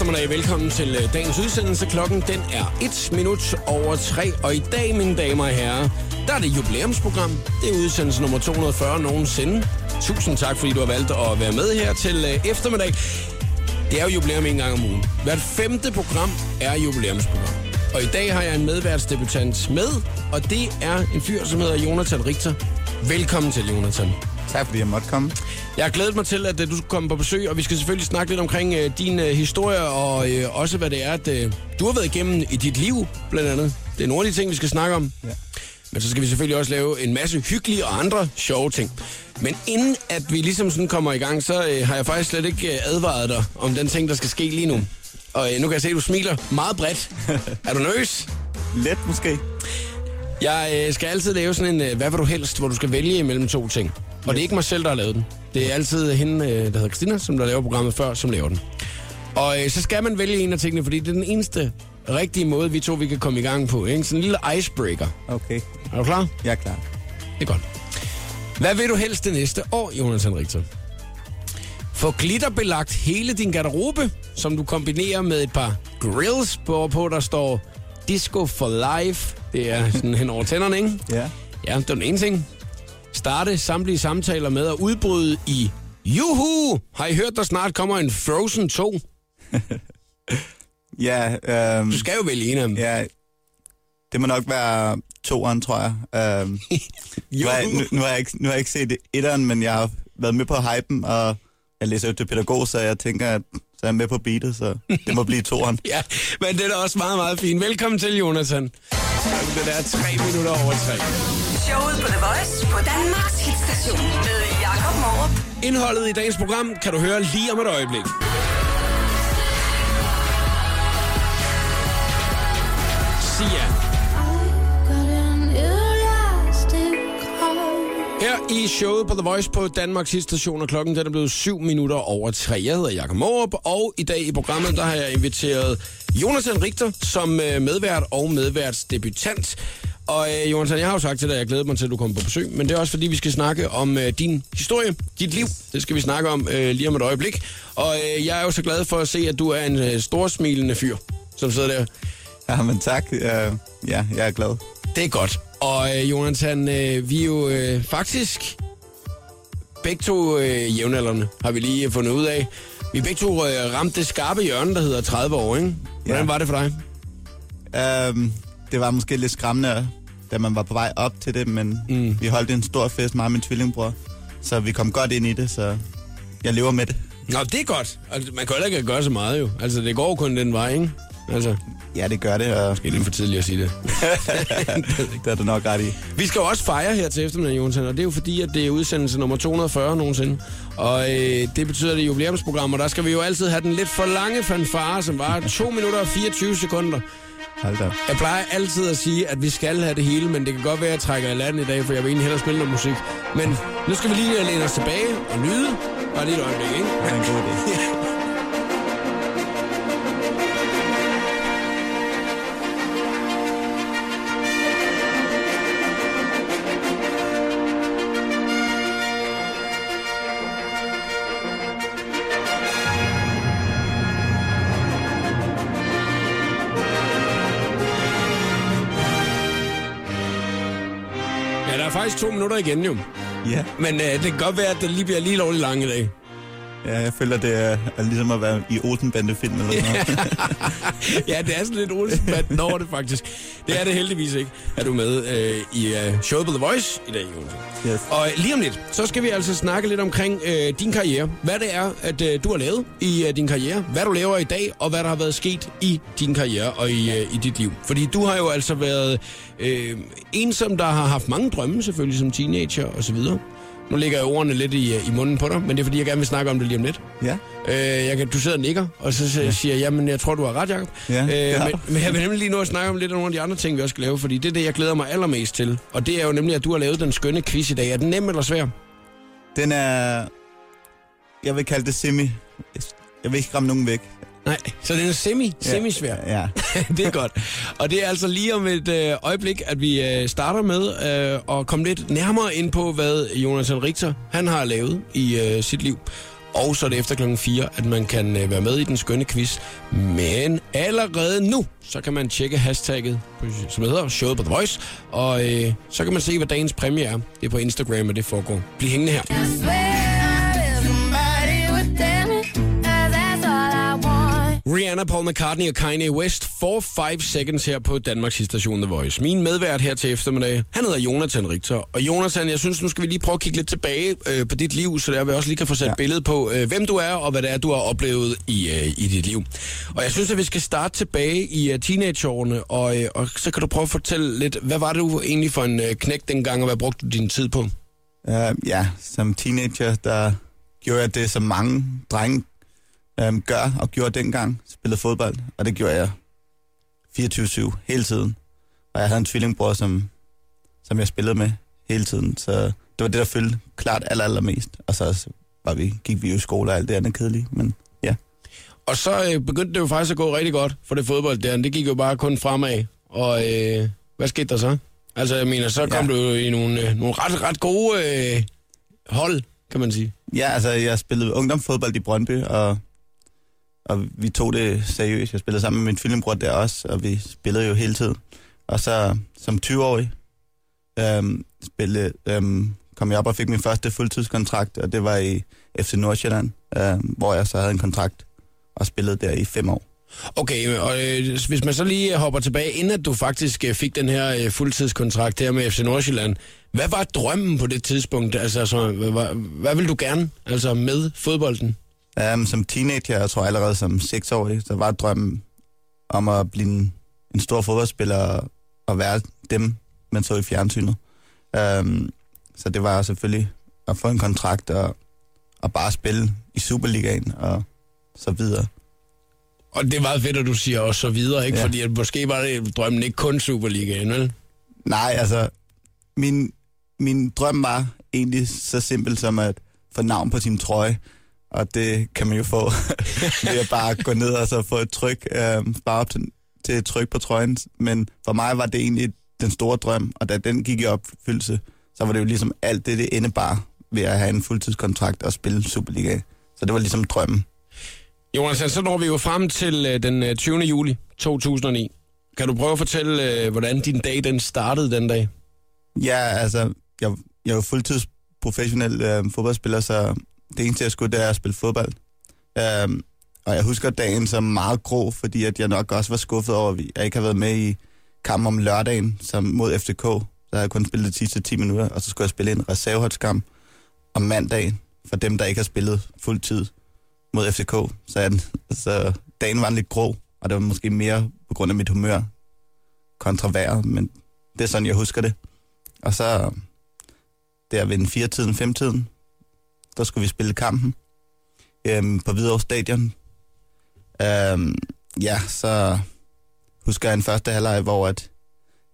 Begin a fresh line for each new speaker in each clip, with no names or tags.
Eftermiddag. Velkommen til øh, dagens udsendelse. Klokken den er 1 minut over 3. Og i dag, mine damer og herrer, der er det jubilæumsprogram. Det er udsendelse nummer 240 nogensinde. Tusind tak, fordi du har valgt at være med her til øh, eftermiddag. Det er jo jubilæum en gang om ugen. Hvert femte program er jubilæumsprogram. Og i dag har jeg en medværtsdebutant med, og det er en fyr, som hedder Jonathan Richter. Velkommen til, Jonathan.
Tak fordi jeg måtte komme.
Jeg har glædet mig til, at uh, du skulle komme på besøg, og vi skal selvfølgelig snakke lidt omkring uh, din uh, historie, og uh, også hvad det er, at uh, du har været igennem i dit liv, blandt andet. Det er nogle af de ting, vi skal snakke om.
Ja.
Men så skal vi selvfølgelig også lave en masse hyggelige og andre sjove ting. Men inden at vi ligesom sådan kommer i gang, så uh, har jeg faktisk slet ikke uh, advaret dig om den ting, der skal ske lige nu. Og uh, nu kan jeg se, at du smiler meget bredt. er du nervøs?
Let måske.
Jeg øh, skal altid lave sådan en, øh, hvad vil du helst, hvor du skal vælge imellem to ting. Og det er ikke mig selv, der har lavet den. Det er altid hende, øh, der hedder Christina, som der laver programmet før, som laver den. Og øh, så skal man vælge en af tingene, fordi det er den eneste rigtige måde, vi to vi kan komme i gang på. Ikke? Sådan en lille icebreaker.
Okay,
Er du klar?
jeg er klar.
Det er godt. Hvad vil du helst det næste år, Jonas Henriksen? Få glitterbelagt hele din garderobe, som du kombinerer med et par grills, på, på der står Disco for Life. Det er sådan hen over tænderne, ikke?
Ja.
Ja, det var den ene ting. Starte samtlige samtaler med at udbryde i Juhu! Har I hørt, der snart kommer en Frozen 2?
Ja, øhm,
Du skal jo vælge en af dem.
ja, det må nok være toeren, tror jeg. Øhm, nu, har jeg nu, nu, har jeg ikke, nu har jeg ikke set etteren, men jeg har været med på hypen, og jeg læser jo til pædagog, så jeg tænker, at så er jeg med på beatet, så det må blive toeren.
Ja, men det er da også meget, meget fint. Velkommen til, Jonathan. Det der er tre minutter over tre.
Showet på The Voice på Danmarks hitstation med Jakob Morup.
Indholdet i dagens program kan du høre lige om et øjeblik. Sia. Her i showet på The Voice på Danmarks station, og klokken den er blevet 7 minutter over 3. Jeg hedder Jakob Morup, og i dag i programmet, der har jeg inviteret Jonathan Richter som øh, medvært og medværtsdebutant. Og øh, Jonathan, jeg har jo sagt til dig, at jeg glæder mig til, at du kommer på besøg, men det er også fordi, vi skal snakke om øh, din historie, dit liv. Det skal vi snakke om øh, lige om et øjeblik. Og øh, jeg er jo så glad for at se, at du er en øh, storsmilende fyr, som sidder der.
Ja, men tak. Uh, ja, jeg er glad.
Det er godt. Og øh, Jonathan, øh, vi er jo øh, faktisk begge to øh, jævnaldrende, har vi lige fundet ud af. Vi begge to øh, ramt det skarpe hjørne, der hedder 30 år, ikke? Hvordan
Ja.
var det for dig?
Øhm, det var måske lidt skræmmende, da man var på vej op til det, men mm. vi holdt en stor fest, mig og min tvillingbror. Så vi kom godt ind i det, så jeg lever med det.
Nå, det er godt. Altså, man kan heller ikke gøre så meget, jo. Altså, det går kun den vej, ikke? Altså,
Ja, det gør det, og
er lidt for tidligt at sige det.
det er du nok ret i.
Vi skal jo også fejre her til eftermiddag, Jonathan, og det er jo fordi, at det er udsendelse nummer 240 nogensinde. Og øh, det betyder, at det er jubilæumsprogram, og der skal vi jo altid have den lidt for lange fanfare, som var 2 minutter og 24 sekunder.
Hold da.
Jeg plejer altid at sige, at vi skal have det hele, men det kan godt være, at jeg trækker i land i dag, for jeg vil egentlig hellere spille noget musik. Men nu skal vi lige læne os tilbage og nyde. Bare lige et øjeblik, ikke?
Er en god idé.
to minutter igen jo.
Ja.
Men øh, det kan godt være, at det lige bliver lige lovligt lang i dag.
Ja, jeg føler, det er, er ligesom at være i Olsenbande-film eller noget.
ja, det er sådan lidt Olsenbanden over det faktisk. Det er det heldigvis ikke, at du er med øh, i øh, showet på The Voice i dag, Jonas.
Yes.
Og øh, lige om lidt, så skal vi altså snakke lidt omkring øh, din karriere. Hvad det er, at øh, du har lavet i øh, din karriere. Hvad du laver i dag, og hvad der har været sket i din karriere og i, øh, i dit liv. Fordi du har jo altså været øh, en, som der har haft mange drømme selvfølgelig som teenager og så videre. Nu lægger jeg ordene lidt i, øh, i munden på dig, men det er fordi, jeg gerne vil snakke om det lige om lidt.
Ja.
Øh, jeg kan, du sidder og nikker, og så siger jeg, jamen jeg tror, du har ret, Jacob.
Ja,
øh, men, men jeg vil nemlig lige nu at snakke om lidt af nogle af de andre ting, vi også skal lave, fordi det er det, jeg glæder mig allermest til. Og det er jo nemlig, at du har lavet den skønne quiz i dag. Er den nem eller svær?
Den er... Jeg vil kalde det semi. Jeg vil ikke ramme nogen væk.
Nej, så den er semi, semi-svær.
Ja.
det er godt. Og det er altså lige om et øh, øjeblik, at vi øh, starter med øh, at komme lidt nærmere ind på, hvad Jonathan Richter han har lavet i øh, sit liv. Og så er det efter klokken 4, at man kan øh, være med i den skønne quiz. Men allerede nu, så kan man tjekke hashtagget, på- som hedder Showet på The Voice. Og øh, så kan man se, hvad dagens præmie er. Det er på Instagram, og det foregår. Bliv hængende her. Rihanna, Paul McCartney og Kanye West. 4-5 seconds her på Danmarks station The Voice. Min medvært her til eftermiddag, han hedder Jonathan Richter. Og Jonathan, jeg synes, nu skal vi lige prøve at kigge lidt tilbage øh, på dit liv, så der vi også lige kan få sat. Ja. billede på, øh, hvem du er og hvad det er, du har oplevet i, øh, i dit liv. Og jeg synes, at vi skal starte tilbage i øh, teenageårene, og, øh, og så kan du prøve at fortælle lidt, hvad var det du egentlig for en øh, knæk dengang, og hvad brugte du din tid på?
Uh, ja, som teenager, der gjorde jeg det, som mange drenge um, gør og gjorde dengang. Spillede fodbold, og det gjorde jeg 24-7 hele tiden. Og jeg havde en tvillingbror, som, som jeg spillede med hele tiden. Så det var det, der fyldte klart aller, allermest. Og så var vi, gik vi jo i skole og alt det andet kedelige. Men ja,
Og så øh, begyndte det jo faktisk at gå rigtig godt for det fodbold der. Det gik jo bare kun fremad. Og øh, hvad skete der så? Altså, jeg mener, så kom
Ja.
du jo i nogle, øh, nogle ret, ret gode øh, hold, kan man sige.
ja altså jeg spillede ungdomsfodbold i Brøndby, og, og vi tog det seriøst. Jeg spillede sammen med min filmbror der også, og vi spillede jo hele tiden. Og så som 20-årig øhm, spillede, øhm, kom jeg op og fik min første fuldtidskontrakt, og det var i FC Nordsjælland, øhm, hvor jeg så havde en kontrakt og spillede der i fem år.
Okay, og øh, hvis man så lige hopper tilbage, inden at du faktisk øh, fik den her øh, fuldtidskontrakt her med FC Nordsjælland, hvad var drømmen på det tidspunkt? Altså, så, hvad, hvad, hvad vil du gerne altså med fodbolden?
Um, som teenager, jeg tror allerede som seksårig, så var drømmen om at blive en, en stor fodboldspiller og, være dem, man så i fjernsynet. Um, så det var selvfølgelig at få en kontrakt og, og bare spille i Superligaen og så videre.
Og det er meget fedt, at du siger og så videre, ikke? Ja. Fordi at måske var det drømmen ikke kun Superligaen, vel?
Nej, altså, min, min drøm var egentlig så simpel som at få navn på sin trøje, og det kan man jo få ved at bare gå ned og så få et tryk, øh, bare op til, til et tryk på trøjen. Men for mig var det egentlig den store drøm, og da den gik i opfyldelse, så var det jo ligesom alt det, det indebar ved at have en fuldtidskontrakt og spille Superliga. Så det var ligesom drømmen.
Jonas, så når vi jo frem til øh, den øh, 20. juli 2009. Kan du prøve at fortælle, øh, hvordan din dag den startede den dag?
Ja, altså, jeg, jeg er jo fuldtids professionel øh, fodboldspiller, så det eneste, jeg skulle, det er at spille fodbold. Øhm, og jeg husker dagen som meget grå, fordi at jeg nok også var skuffet over, at jeg ikke har været med i kampen om lørdagen som mod FCK. Så havde jeg kun spillet de sidste 10 minutter, og så skulle jeg spille en reserveholdskamp om mandagen, for dem, der ikke har spillet fuld tid mod FCK. Så, jeg, så dagen var lidt grå, og det var måske mere på grund af mit humør kontra vejret, men det er sådan, jeg husker det. Og så øh, der ved den fire tiden, fem tiden, der skulle vi spille kampen øhm, på Hvidovre Stadion. Øhm, ja, så husker jeg en første halvleg, hvor at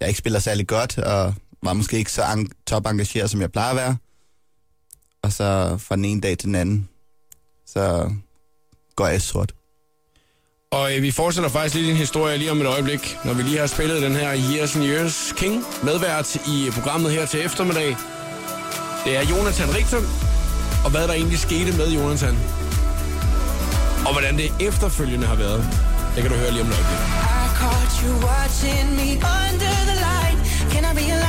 jeg ikke spiller særlig godt, og var måske ikke så ang- top engageret, som jeg plejer at være. Og så fra den ene dag til den anden, så går jeg i sort.
Og øh, vi fortsætter faktisk lige din historie lige om et øjeblik, når vi lige har spillet den her Years and Years King medvært i programmet her til eftermiddag. Det er Jonathan Richter, og hvad der egentlig skete med Jonathan. Og hvordan det efterfølgende har været. Det kan du høre lige om lidt.
I caught you watching me under the light. Can I be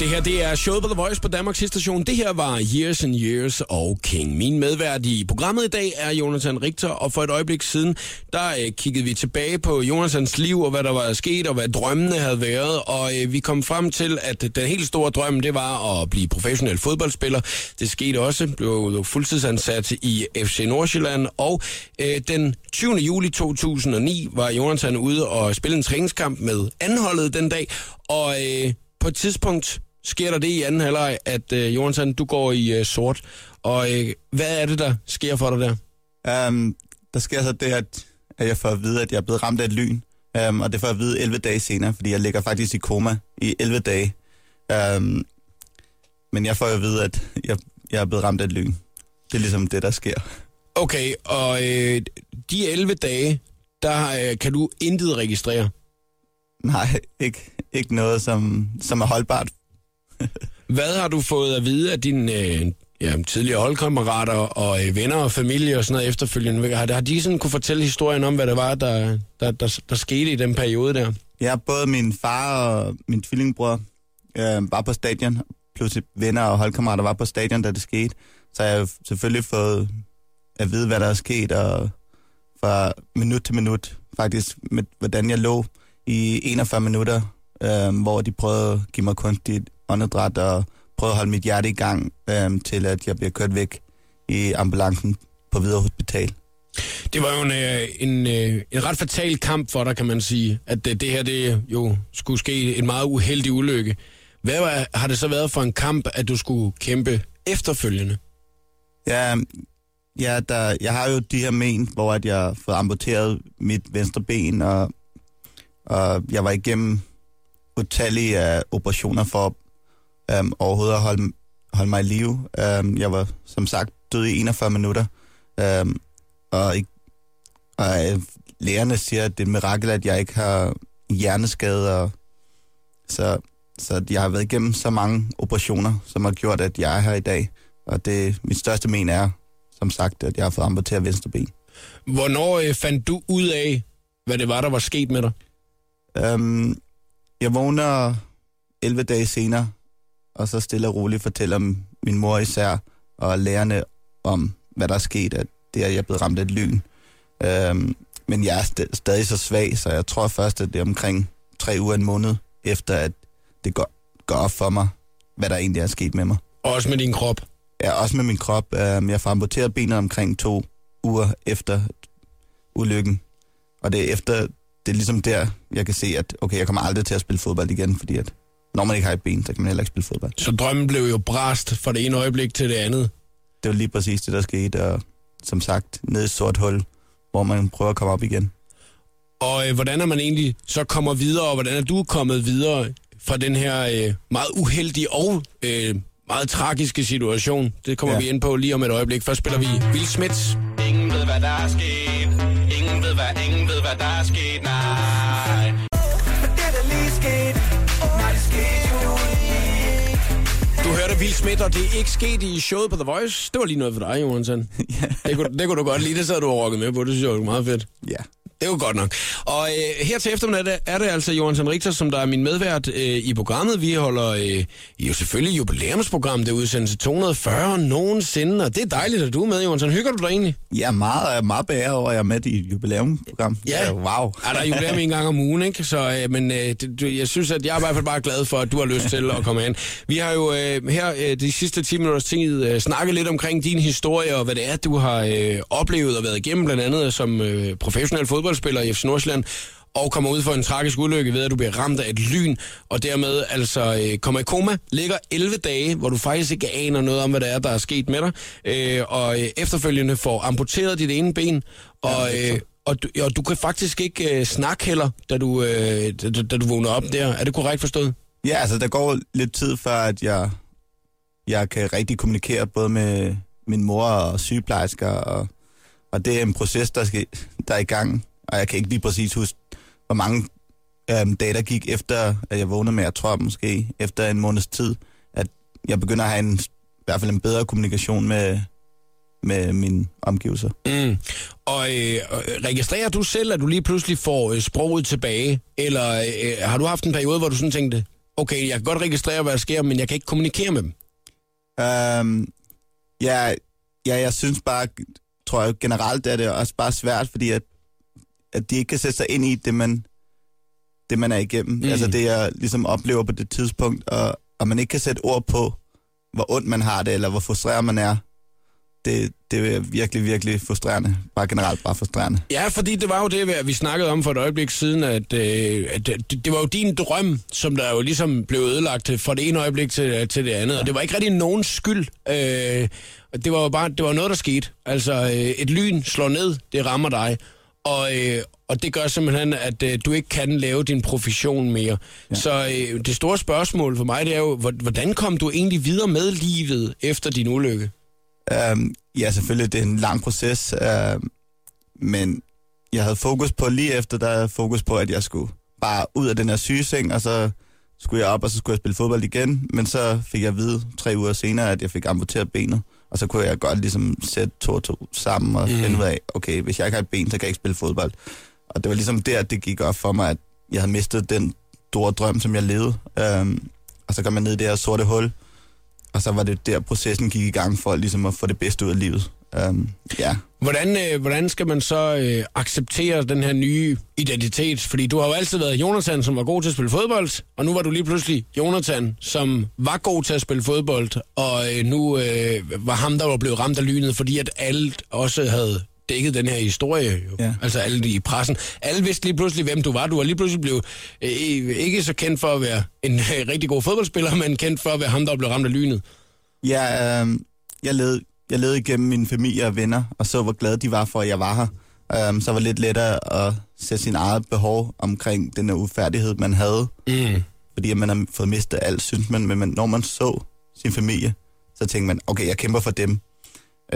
Det her, det er showet på The Voice på Danmarks station. Det her var Years and Years og King. Min medvært i programmet i dag er Jonathan Richter, og for et øjeblik siden, der øh, kiggede vi tilbage på Jonathans liv, og hvad der var sket, og hvad drømmene havde været, og øh, vi kom frem til, at den helt store drøm, det var at blive professionel fodboldspiller. Det skete også, blev fuldtidsansat i FC Nordsjælland, og øh, den 20. juli 2009 var Jonathan ude og spille en træningskamp med anholdet den dag, og øh, på et tidspunkt sker der det i anden halvleg, at øh, Jonathan, du går i øh, sort. Og øh, hvad er det, der sker for dig der?
Um, der sker så det, at, at jeg får at vide, at jeg er blevet ramt af et lyn. Um, og det får jeg at vide 11 dage senere, fordi jeg ligger faktisk i koma i 11 dage. Um, men jeg får at vide, at jeg, jeg er blevet ramt af et lyn. Det er ligesom det, der sker.
Okay, og øh, de 11 dage, der øh, kan du intet registrere.
Nej, ikke, ikke noget, som, som er holdbart.
Hvad har du fået at vide af dine øh, ja, tidligere holdkammerater og øh, venner og familie og sådan noget efterfølgende? Har, har de sådan kunne fortælle historien om, hvad det var, der, der, der, der skete i den periode der?
Ja, både min far og min tvillingbror øh, var på stadion, plus venner og holdkammerater var på stadion, da det skete. Så jeg har selvfølgelig fået at vide, hvad der er sket, og fra minut til minut, faktisk, med, hvordan jeg lå i 41 minutter, øh, hvor de prøvede at give mig kunstigt åndedræt og prøvede at holde mit hjerte i gang, øh, til at jeg bliver kørt væk i ambulancen på Hvidovre Hospital.
Det var jo en, øh, en, øh, en ret fatal kamp for dig, kan man sige, at det, det her det jo skulle ske en meget uheldig ulykke. Hvad var, har det så været for en kamp, at du skulle kæmpe efterfølgende?
Ja, ja der, jeg har jo de her men, hvor at jeg har fået amputeret mit venstre ben, og, og jeg var igennem utallige af operationer for øhm, overhovedet at holde, holde mig i live. Øhm, jeg var som sagt død i 41 minutter, øhm, og, ikke, og øh, lægerne siger, at det er et mirakel, at jeg ikke har hjerneskade, og, så, så jeg har været igennem så mange operationer, som har gjort, at jeg er her i dag. Og det mit største men er, som sagt, at jeg har fået amputeret venstre ben.
Hvornår øh, fandt du ud af, hvad det var, der var sket med dig?
Øhm, jeg vågner 11 dage senere, og så stille og roligt fortæller min mor især og lærerne om, hvad der er sket, at det er, at jeg er blevet ramt af et lyn. Øhm, men jeg er st- stadig så svag, så jeg tror først, at det er omkring tre uger en måned, efter at det går, går op for mig, hvad der egentlig er sket med mig.
Også med din krop.
Ja, også med min krop. Øhm, jeg får amputeret benet omkring to uger efter ulykken. Og det er efter, det er ligesom der, jeg kan se, at okay, jeg kommer aldrig til at spille fodbold igen, fordi at når man ikke har et ben, så kan man heller ikke spille fodbold.
Så drømmen blev jo brast fra det ene øjeblik til det andet.
Det var lige præcis det, der skete, og som sagt, ned i et sort hul, hvor man prøver at komme op igen.
Og øh, hvordan er man egentlig så kommer videre, og hvordan er du kommet videre fra den her øh, meget uheldige og øh, meget tragiske situation? Det kommer ja.
Ja.
vi ind på lige om et øjeblik. Først spiller vi Will Smith.
Ingen ved, hvad der er sket. Hvad der er sket, nej.
Det der lige skete, nej det skete jo ikke
Du hørte Will Smith, og det er ikke sket i showet på The Voice. Det var lige noget for dig, Johansson. det, kunne, det kunne du godt lide, det sad du og rocket med på. Det synes jeg var meget fedt.
Ja.
Det er jo godt nok. Og øh, her til eftermiddag er det, altså Johansson Richter, som der er min medvært øh, i programmet. Vi holder øh, jo selvfølgelig jubilæumsprogram. Det er udsendelse 240 nogensinde, og det er dejligt, at du er med, Johansson. Hygger du dig egentlig?
Jeg er meget, er meget beæret over, at jeg er med i et jubilæumprogram.
Ja.
wow.
Ja, der er jubilæum en gang om ugen, ikke? Så, øh, men øh, det, du, jeg synes, at jeg er i hvert fald bare glad for, at du har lyst til at komme ind. Vi har jo øh, her øh, de sidste 10 minutters tid øh, snakket lidt omkring din historie, og hvad det er, du har øh, oplevet og været igennem, blandt andet som øh, professionel fodboldspiller i FC Nordsjælland, og kommer ud for en tragisk ulykke ved, at du bliver ramt af et lyn, og dermed altså øh, kommer i koma, ligger 11 dage, hvor du faktisk ikke aner noget om, hvad det er, der er sket med dig, øh, og øh, efterfølgende får amputeret dit ene ben, og, øh, og, du, og du kan faktisk ikke øh, snakke heller, da du, øh, da, da- da du vågner op der. Er det korrekt forstået?
Ja, altså der går lidt tid før, at jeg, jeg kan rigtig kommunikere både med min mor og sygeplejersker, og, og det er en proces, der, skal, der er i gang, og jeg kan ikke lige præcis huske, hvor mange øhm, dage der gik efter, at jeg vågnede med, jeg tror måske efter en måneds tid, at jeg begynder at have en, i hvert fald en bedre kommunikation med, med mine omgivelser.
Mm. Og øh, registrerer du selv, at du lige pludselig får øh, sproget tilbage? Eller øh, har du haft en periode, hvor du sådan tænkte, okay, jeg kan godt registrere, hvad der sker, men jeg kan ikke kommunikere med dem?
Øhm, ja, ja, jeg synes bare, tror jeg generelt er det også bare svært, fordi at, at de ikke kan sætte sig ind i det, man, det, man er igennem.
Mm.
Altså det, jeg ligesom oplever på det tidspunkt, og, og man ikke kan sætte ord på, hvor ondt man har det, eller hvor frustreret man er. Det, det er virkelig, virkelig frustrerende. Bare generelt bare frustrerende.
Ja, fordi det var jo det, vi snakkede om for et øjeblik siden, at, øh, at det, det var jo din drøm, som der jo ligesom blev ødelagt fra det ene øjeblik til, til det andet, og det var ikke rigtig nogen skyld. Øh, det var jo bare det var noget, der skete. Altså, øh, et lyn slår ned, det rammer dig, og, øh, og det gør simpelthen, at øh, du ikke kan lave din profession mere. Ja. Så øh, det store spørgsmål for mig, det er jo, hvor- hvordan kom du egentlig videre med livet efter din ulykke?
Øhm, ja, selvfølgelig, det er en lang proces, øhm, men jeg havde fokus på, lige efter, der havde fokus på, at jeg skulle bare ud af den her sygeseng, og så skulle jeg op, og så skulle jeg spille fodbold igen. Men så fik jeg at vide tre uger senere, at jeg fik amputeret benet. Og så kunne jeg godt ligesom sætte to og to sammen og mm. finde ud af, okay, hvis jeg ikke har et ben, så kan jeg ikke spille fodbold. Og det var ligesom der, det gik op for mig, at jeg havde mistet den store drøm, som jeg levede. Øhm, og så kom man ned i det her sorte hul, og så var det der, processen gik i gang for ligesom at få det bedste ud af livet. Øhm, ja.
Hvordan, øh, hvordan skal man så øh, acceptere den her nye identitet? Fordi du har jo altid været Jonathan, som var god til at spille fodbold, og nu var du lige pludselig Jonathan, som var god til at spille fodbold, og øh, nu øh, var ham, der var blevet ramt af lynet, fordi at alle også havde dækket den her historie, jo.
Ja.
altså alle i pressen. Alle vidste lige pludselig, hvem du var. Du var lige pludselig blevet øh, ikke så kendt for at være en øh, rigtig god fodboldspiller, men kendt for at være ham, der blev ramt af lynet.
Ja, øh, jeg, led, jeg led igennem min familie og venner, og så hvor glade de var for, at jeg var her. Um, så var det lidt lettere at sætte sin eget behov omkring den her ufærdighed, man havde.
Mm.
Fordi at man har fået mistet alt, synes man. Men man, når man så sin familie, så tænkte man, okay, jeg kæmper for dem.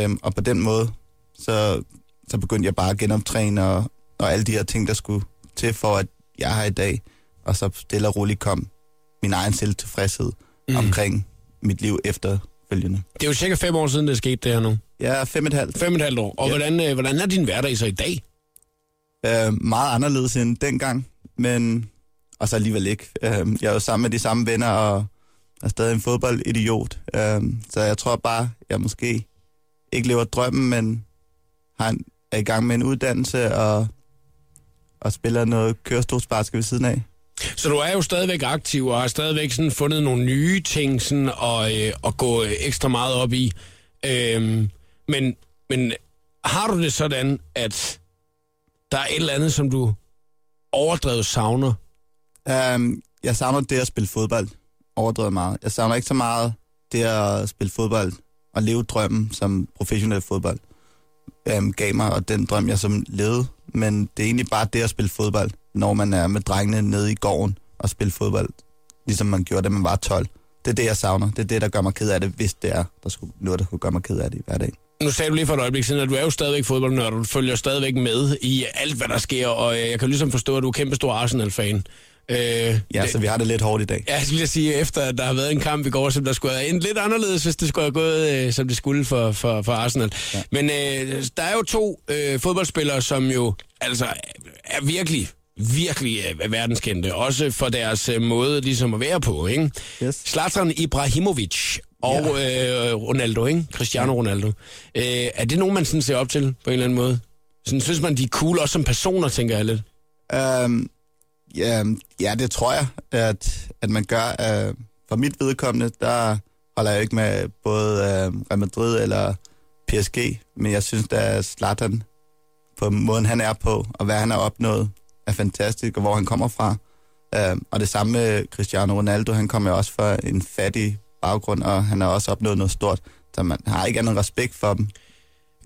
Um, og på den måde, så, så begyndte jeg bare at genoptræne og, og alle de her ting, der skulle til for, at jeg er her i dag. Og så stille og roligt kom min egen selvtilfredshed mm. omkring mit liv efterfølgende.
Det er jo cirka fem år siden, det skete det her nu.
Er fem og et halvt.
Fem og et halvt år. Og
Ja.
hvordan, øh, hvordan er din hverdag så i dag?
Øh, meget anderledes end dengang, men og så alligevel ikke. Øh, jeg er jo sammen med de samme venner og er stadig en fodboldidiot. Øh, så jeg tror bare, jeg måske ikke lever drømmen, men har en, er i gang med en uddannelse og, og spiller noget kørestolsbasket ved siden af.
Så du er jo stadigvæk aktiv og har stadigvæk sådan fundet nogle nye ting sådan, og, øh, og gå ekstra meget op i. Øhm, men, men har du det sådan, at der er et eller andet, som du overdrevet savner?
Um, jeg savner det at spille fodbold overdrevet meget. Jeg savner ikke så meget det at spille fodbold og leve drømmen som professionel fodbold. øhm, gav mig og den drøm, jeg som levede. Men det er egentlig bare det at spille fodbold, når man er med drengene nede i gården og spille fodbold, ligesom man gjorde, da man var 12. Det er det, jeg savner. Det er det, der gør mig ked af det, hvis det er der skulle, noget, der kunne gøre mig ked af det i hverdagen.
Nu sagde du lige for et øjeblik siden, at du er jo stadigvæk fodboldnørd, og du følger stadigvæk med i alt, hvad der sker, og øh, jeg kan ligesom forstå, at du er kæmpe stor Arsenal-fan. Øh,
Ja,
det-
så vi har det lidt hårdt i dag.
Ja, jeg skulle sige, efter at der har været en kamp i går, som der skulle have endt lidt anderledes, hvis det skulle have gået, øh, som det skulle for, for, for Arsenal. Ja. Men øh, der er jo to øh, fodboldspillere, som jo altså er virkelig, virkelig øh, verdenskendte. Også for deres øh, måde ligesom at være på, ikke?
Yes.
Zlatan Ibrahimovic og øh, Ronaldo, ikke? Cristiano Ronaldo. Øh, er det nogen, man sådan ser op til på en eller anden måde? Sådan, synes man, de er cool også som personer, tænker jeg lidt.
Um, ja, ja, det tror jeg, at, at man gør. Uh, for mit vedkommende, der holder jeg ikke med både uh, Real Madrid eller PSG, men jeg synes, at Zlatan, på måden han er på, og hvad han har opnået, er fantastisk, og hvor han kommer fra. Uh, og det samme med Cristiano Ronaldo, han kommer jo også fra en fattig baggrund, og han har også opnået noget stort, så man har ikke andet respekt for dem.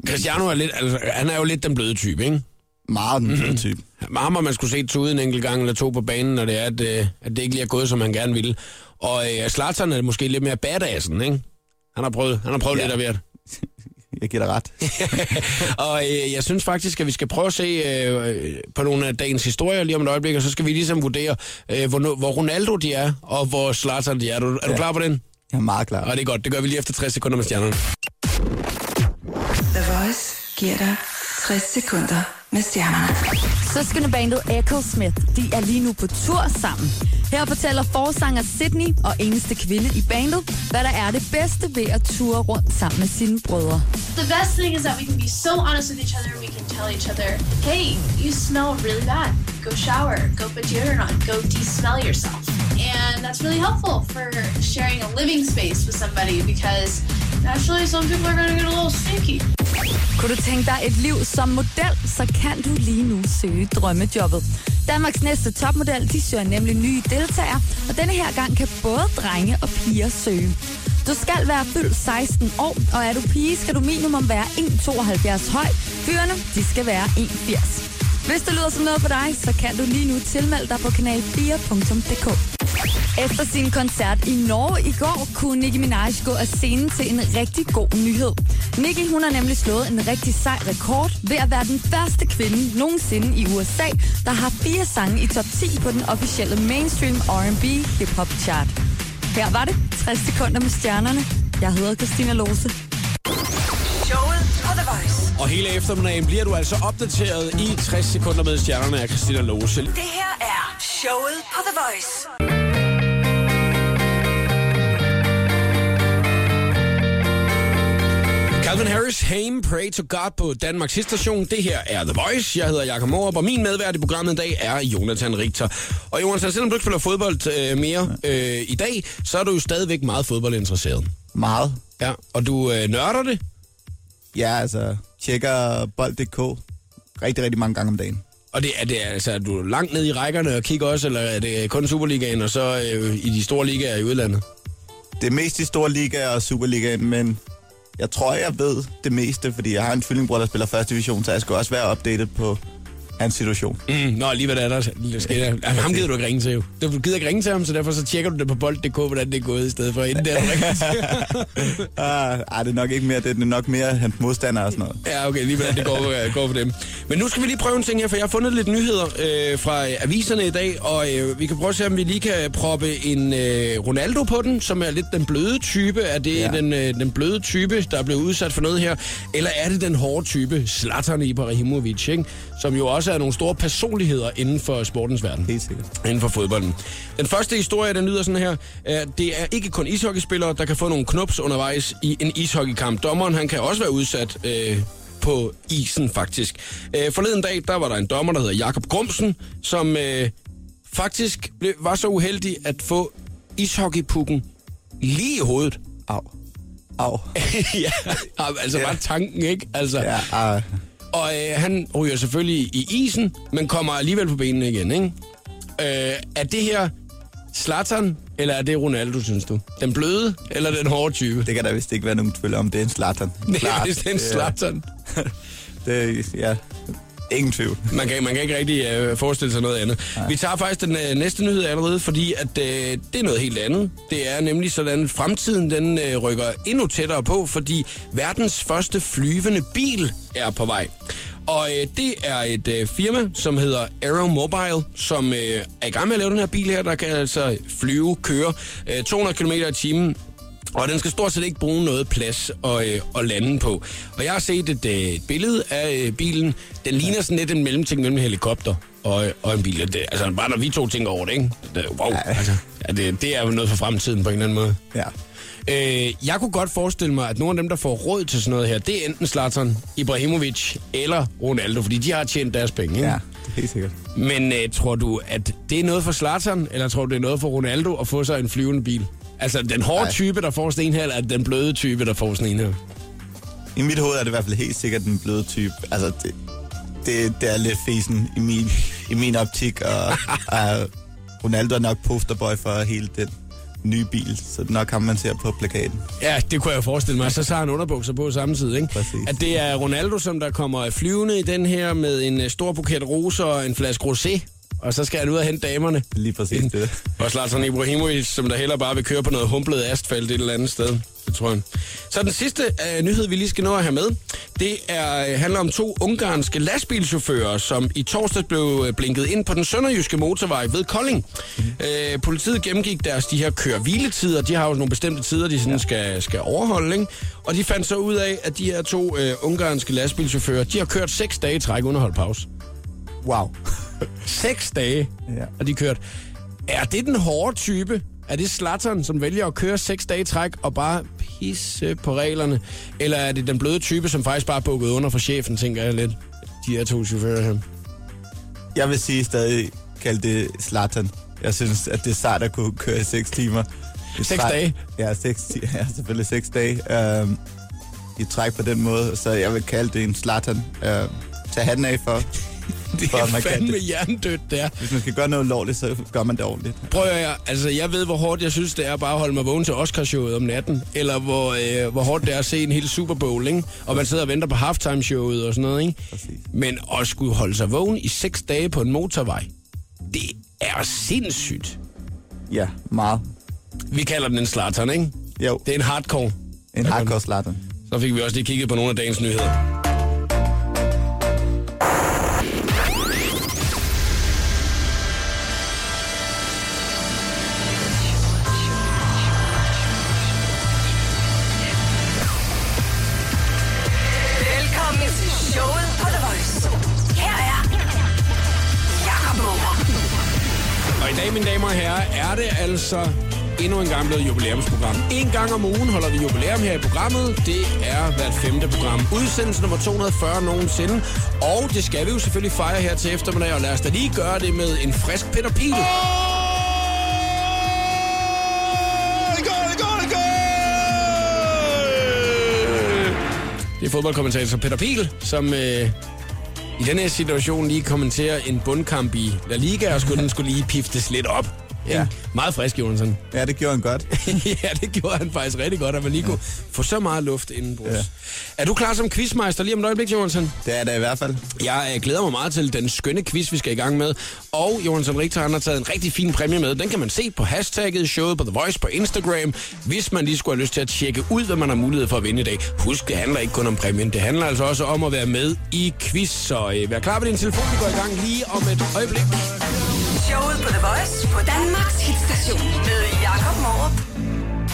Cristiano er lidt, altså, han er jo lidt den bløde type, ikke?
Meget den mm-hmm. type.
Med ham har man skulle se tude en enkelt gang eller to på banen, når det er, at, øh, at det ikke lige er gået, som han gerne ville. Og øh, Zlatan er måske lidt mere badassen, ikke? Han har prøvet, han har prøvet. Ja. lidt af hvert.
Jeg giver dig ret.
og øh, jeg synes faktisk, at vi skal prøve at se øh, på nogle af dagens historier lige om et øjeblik, og så skal vi ligesom vurdere, øh, hvor, hvor Ronaldo de er, og hvor Zlatan de er. Er du, er du klar på den?
Jeg er meget klar.
Og det er godt, det gør vi lige efter 60 sekunder med stjernerne.
The Voice giver dig 60 sekunder med stjernerne.
Søskendebandet Echo Smith, de er lige nu på tur sammen. Her fortæller forsanger Sydney og eneste kvinde i bandet, hvad der er det bedste ved at ture rundt sammen med sine brødre.
The best thing is that we can be so honest with each other. We can tell each other, hey, you smell really bad. Go shower, go put deodorant on, go de-smell yourself. And that's really helpful for sharing a living space with somebody because naturally some people are going to get a little stinky.
Kunne du tænke dig et liv som model, så kan du lige nu søge drømmejobbet. Danmarks næste topmodel, de søger nemlig nye deltager, og denne her gang kan både drenge og piger søge. Du skal være fyldt 16 år, og er du pige, skal du minimum være 1,72 høj. Fyrene, de skal være 1,80. Hvis det lyder som noget for dig, så kan du lige nu tilmelde dig på kanal4.dk. Efter sin koncert i Norge i går, kunne Nicki Minaj gå af scenen til en rigtig god nyhed. Nicki hun har nemlig slået en rigtig sej rekord ved at være den første kvinde nogensinde i USA, der har fire sange i top 10 på den officielle mainstream R&B hip-hop chart. Her var det 60 sekunder med stjernerne. Jeg hedder Christina Lose.
Og hele eftermiddagen bliver du altså opdateret i 60 sekunder med stjernerne af Christina Lose.
Det her er showet på The Voice.
Calvin Harris, Haim, Pray to God på Danmarks station. Det her er The Voice. Jeg hedder Jakob Morup, og min medvært i programmet i dag er Jonathan Richter. Og Jonathan, selvom du ikke spiller fodbold øh, mere øh, i dag, så er du jo stadigvæk meget fodboldinteresseret.
Meget.
Ja, og du øh, nørder det.
Ja, altså, tjekker bold.dk rigtig, rigtig mange gange om dagen.
Og det, er, det altså, er du langt ned i rækkerne og kigger også, eller er det kun Superligaen og så øh, i de store ligaer i udlandet?
Det er mest i store ligaer og Superligaen, men jeg tror, jeg ved det meste, fordi jeg har en tvillingbror, der spiller første division, så jeg skal også være updated på hans situation.
Mm, nå, lige hvad det er, der sker. Jamen, ham gider du ikke ringe til, jo. Du gider ikke ringe til ham, så derfor så tjekker du det på bold.dk, hvordan det er gået, i stedet for inden der, du ringer til.
Ah, ej, det er nok ikke mere det. Er nok mere hans modstander og sådan noget.
Ja, okay, lige hvordan det går, øh, går for dem. Men nu skal vi lige prøve en ting her, for jeg har fundet lidt nyheder øh, fra øh, aviserne i dag, og øh, vi kan prøve at se, om vi lige kan proppe en øh, Ronaldo på den, som er lidt den bløde type. Er det. Ja. den, øh, den bløde type, der er blevet udsat for noget her? Eller er det den hårde type, Zlatan Ibrahimovic, ikke? som jo også er nogle store personligheder inden for sportens verden?
Helt sikkert.
inden for fodbolden. Den første historie, den lyder sådan her. Det er ikke kun ishockeyspillere, der kan få nogle knups undervejs i en ishockeykamp. Dommeren, han kan også være udsat øh, på isen, faktisk. Øh, forleden dag, der var der en dommer, der hedder Jakob Grumsen, som øh, faktisk blev, var så uheldig at få ishockeypukken lige i hovedet.
Au. Au.
ja, altså
Ja.
bare tanken, ikke? Altså,
Ja, ah,
og øh, han ryger selvfølgelig i isen, men kommer alligevel på benene igen, ikke? Øh, er det her Zlatan, eller er det Ronaldo, synes du? Den bløde, eller den hårde type?
det kan der vist ikke være nogen tvivl om. Det er en Zlatan.
Det er vist en Zlatan.
Det ja, ingen tvivl.
Man kan, man kan ikke rigtig øh, forestille sig noget andet. Nej. Vi tager faktisk den øh, næste nyhed allerede, fordi at, øh, det er noget helt andet. Det er nemlig sådan, at fremtiden den øh, rykker endnu tættere på, fordi verdens første flyvende bil er på vej. Og øh, det er et øh, firma, som hedder Aero Mobile, som øh, er i gang med at lave den her bil her, der kan altså flyve, køre øh, 200 km i timen og den skal stort set ikke bruge noget plads at, øh, at lande på. Og jeg har set et, øh, et billede af øh, bilen. Den ligner sådan lidt en mellemting mellem en helikopter og, øh, og en bil. Og Det, altså bare når vi to tænker over det, ikke? Det, wow,
Ja.
altså, ja, det, det er jo noget for fremtiden på en eller anden måde.
Ja.
Øh, jeg kunne godt forestille mig, at nogle af dem, der får råd til sådan noget her, det er enten Zlatan, Ibrahimovic eller Ronaldo, fordi de har tjent deres penge. Ikke?
Ja, det er helt sikkert.
Men øh, tror du, at det er noget for Zlatan, eller tror du, det er noget for Ronaldo at få sig en flyvende bil? Altså den hårde
Nej.
type, der får eller er den bløde type, der får her?
I mit hoved er det i hvert fald helt sikkert den bløde type. Altså, det, det, det er lidt fesen i min, i min optik, og, og Ronaldo er nok posterboy for hele den nye bil, så det er nok ham, man ser på plakaten.
Ja, det kunne jeg jo forestille mig. Så tager han underbukser på samtidig, ikke?
Præcis.
At det er Ronaldo, som der kommer flyvende i den her med en øh, stor buket roser og en flaske rosé. Og så skal han ud og hente damerne.
Lige præcis det.
Og Zlatan Ibrahimovic, som der heller bare vil køre på noget humplet asfalt et eller andet sted. Det tror jeg. Så den sidste uh, nyhed, vi lige skal nå at have med, det er, uh, handler om to ungarske lastbilchauffører, som i torsdag blev uh, blinket ind på den sønderjyske motorvej ved Kolding. Mm. Uh, politiet gennemgik deres de her køre-hviletider. De har jo nogle bestemte tider, de sådan ja. skal, skal overholde. Ikke? Og de fandt så ud af, at de her to uh, ungarske lastbilchauffører, de har kørt seks dage i træk under holdt pause.
Wow.
Seks dage
Ja.
har de kørt. Er det den hårde type? Er det Slattern, som vælger at køre seks dage i træk og bare pisse på reglerne? Eller er det den bløde type, som faktisk bare er bukket under for chefen, tænker jeg lidt? De her to chauffører her.
Jeg vil sige stadig, kalde det Zlatan. Jeg synes, at det er sejt at kunne køre i 6 timer. Er
Seks
sejt-
dage?
Ja, 6, ja, selvfølgelig 6 dage. Øhm, I træk på den måde, så jeg vil kalde det en Zlatan. Øhm, tag hatten af for,
Det
for
er
man
fandme
det.
hjernedødt, det er.
Hvis man skal gøre noget lovligt, så gør man det ordentligt.
Prøv at høre, altså jeg ved, hvor hårdt jeg synes, det er bare at holde mig vågen til Oscarshowet om natten. Eller hvor, øh, hvor hårdt det er at se en hel Super Bowl, ikke? Og man sidder og venter på halftime-showet og sådan noget, ikke?
Præcis.
Men at skulle holde sig vågen i seks dage på en motorvej, det er sindssygt.
Ja, meget.
Vi kalder den en slattern, ikke?
Jo,
Det er en hardcore.
en hardcore slatter.
Så fik vi også lige kigget på nogle af dagens nyheder. Mine damer og herrer, er det altså endnu en gang blevet jubilæumsprogram. En gang om ugen holder vi jubilæum her i programmet. Det er hvert femte program. Udsendelse nummer 240 nogensinde. Og det skal vi jo selvfølgelig fejre her til eftermiddag. Og lad os da lige gøre det med en frisk Peter Pil. Det er fodboldkommentator Peter Pil, som øh, i den her situation lige kommenterer en bundkamp i La Liga, og skulle, den skulle lige piftes lidt op.
Ja.
Meget frisk, Jonathan.
Ja, det gjorde han godt.
ja, det gjorde han faktisk rigtig godt, at man lige kunne få så meget luft inden Ja.
Ja.
Er du klar som quizmeister lige om et øjeblik, Jonathan?
Det er det i hvert fald.
Jeg øh, glæder mig meget til den skønne quiz, vi skal i gang med. Og Jonathan Richter han har taget en rigtig fin præmie med. Den kan man se på hashtagget showet på The Voice på Instagram, hvis man lige skulle have lyst til at tjekke ud, hvad man har mulighed for at vinde i dag. Husk, det handler ikke kun om præmien. Det handler altså også om at være med i quiz. Så øh, vær klar ved din telefon. Vi går i gang lige om et øjeblik.
Showet på The Voice på Danmarks hitstation med Jakob Morup.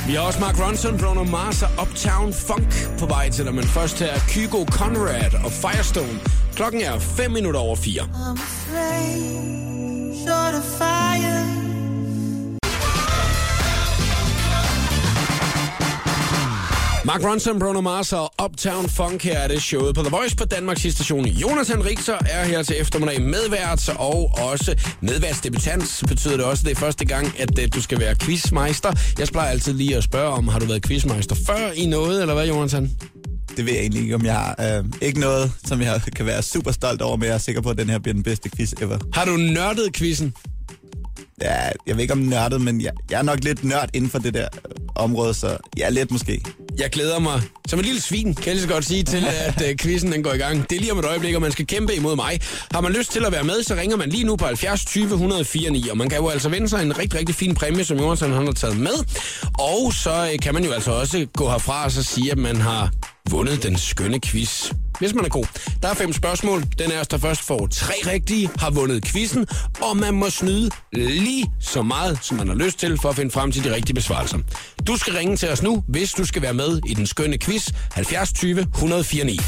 Vi har også Mark Ronson, Bruno Mars og Uptown Funk på vej til dig. Men først her Kygo Conrad og Firestone. Klokken er 5 minutter over 4.
I'm afraid, short of fire.
Mark Ronson, Bruno Mars og Uptown Funk her er det showet på The Voice på Danmarks station. Jonathan Richter er her til eftermiddag medvært og også medværtsdebutant. Betyder det også, at det er første gang, at øh, du skal være quizmeister. Jeg plejer altid lige at spørge om, har du været quizmeister før i noget, eller hvad, Jonathan?
Det ved jeg egentlig ikke, om jeg har. Øh, ikke noget, som jeg kan være super stolt over, men jeg er sikker på, at den her bliver den bedste quiz ever.
Har du nørdet quizzen?
Ja, jeg ved ikke om nørdet, men jeg, jeg er nok lidt nørd inden for det der øh, område, så ja, lidt måske.
Jeg glæder mig som et lille svin, kan jeg lige så godt sige, til at uh, quizzen den går i gang. Det er lige om et øjeblik, og man skal kæmpe imod mig. Har man lyst til at være med, så ringer man lige nu på 70 20 104 9, og man kan jo altså vinde sig en rigtig, rigtig fin præmie, som Jonathan han har taget med. Og så uh, kan man jo altså også gå herfra og så sige, at man har vundet den skønne quiz. Hvis man er god. Der er fem spørgsmål. Den er der først får tre rigtige, har vundet quizzen, og man må snyde lige så meget, som man har lyst til, for at finde frem til de rigtige besvarelser. Du skal ringe til os nu, hvis du skal være med i den skønne quiz 70 20 104 9.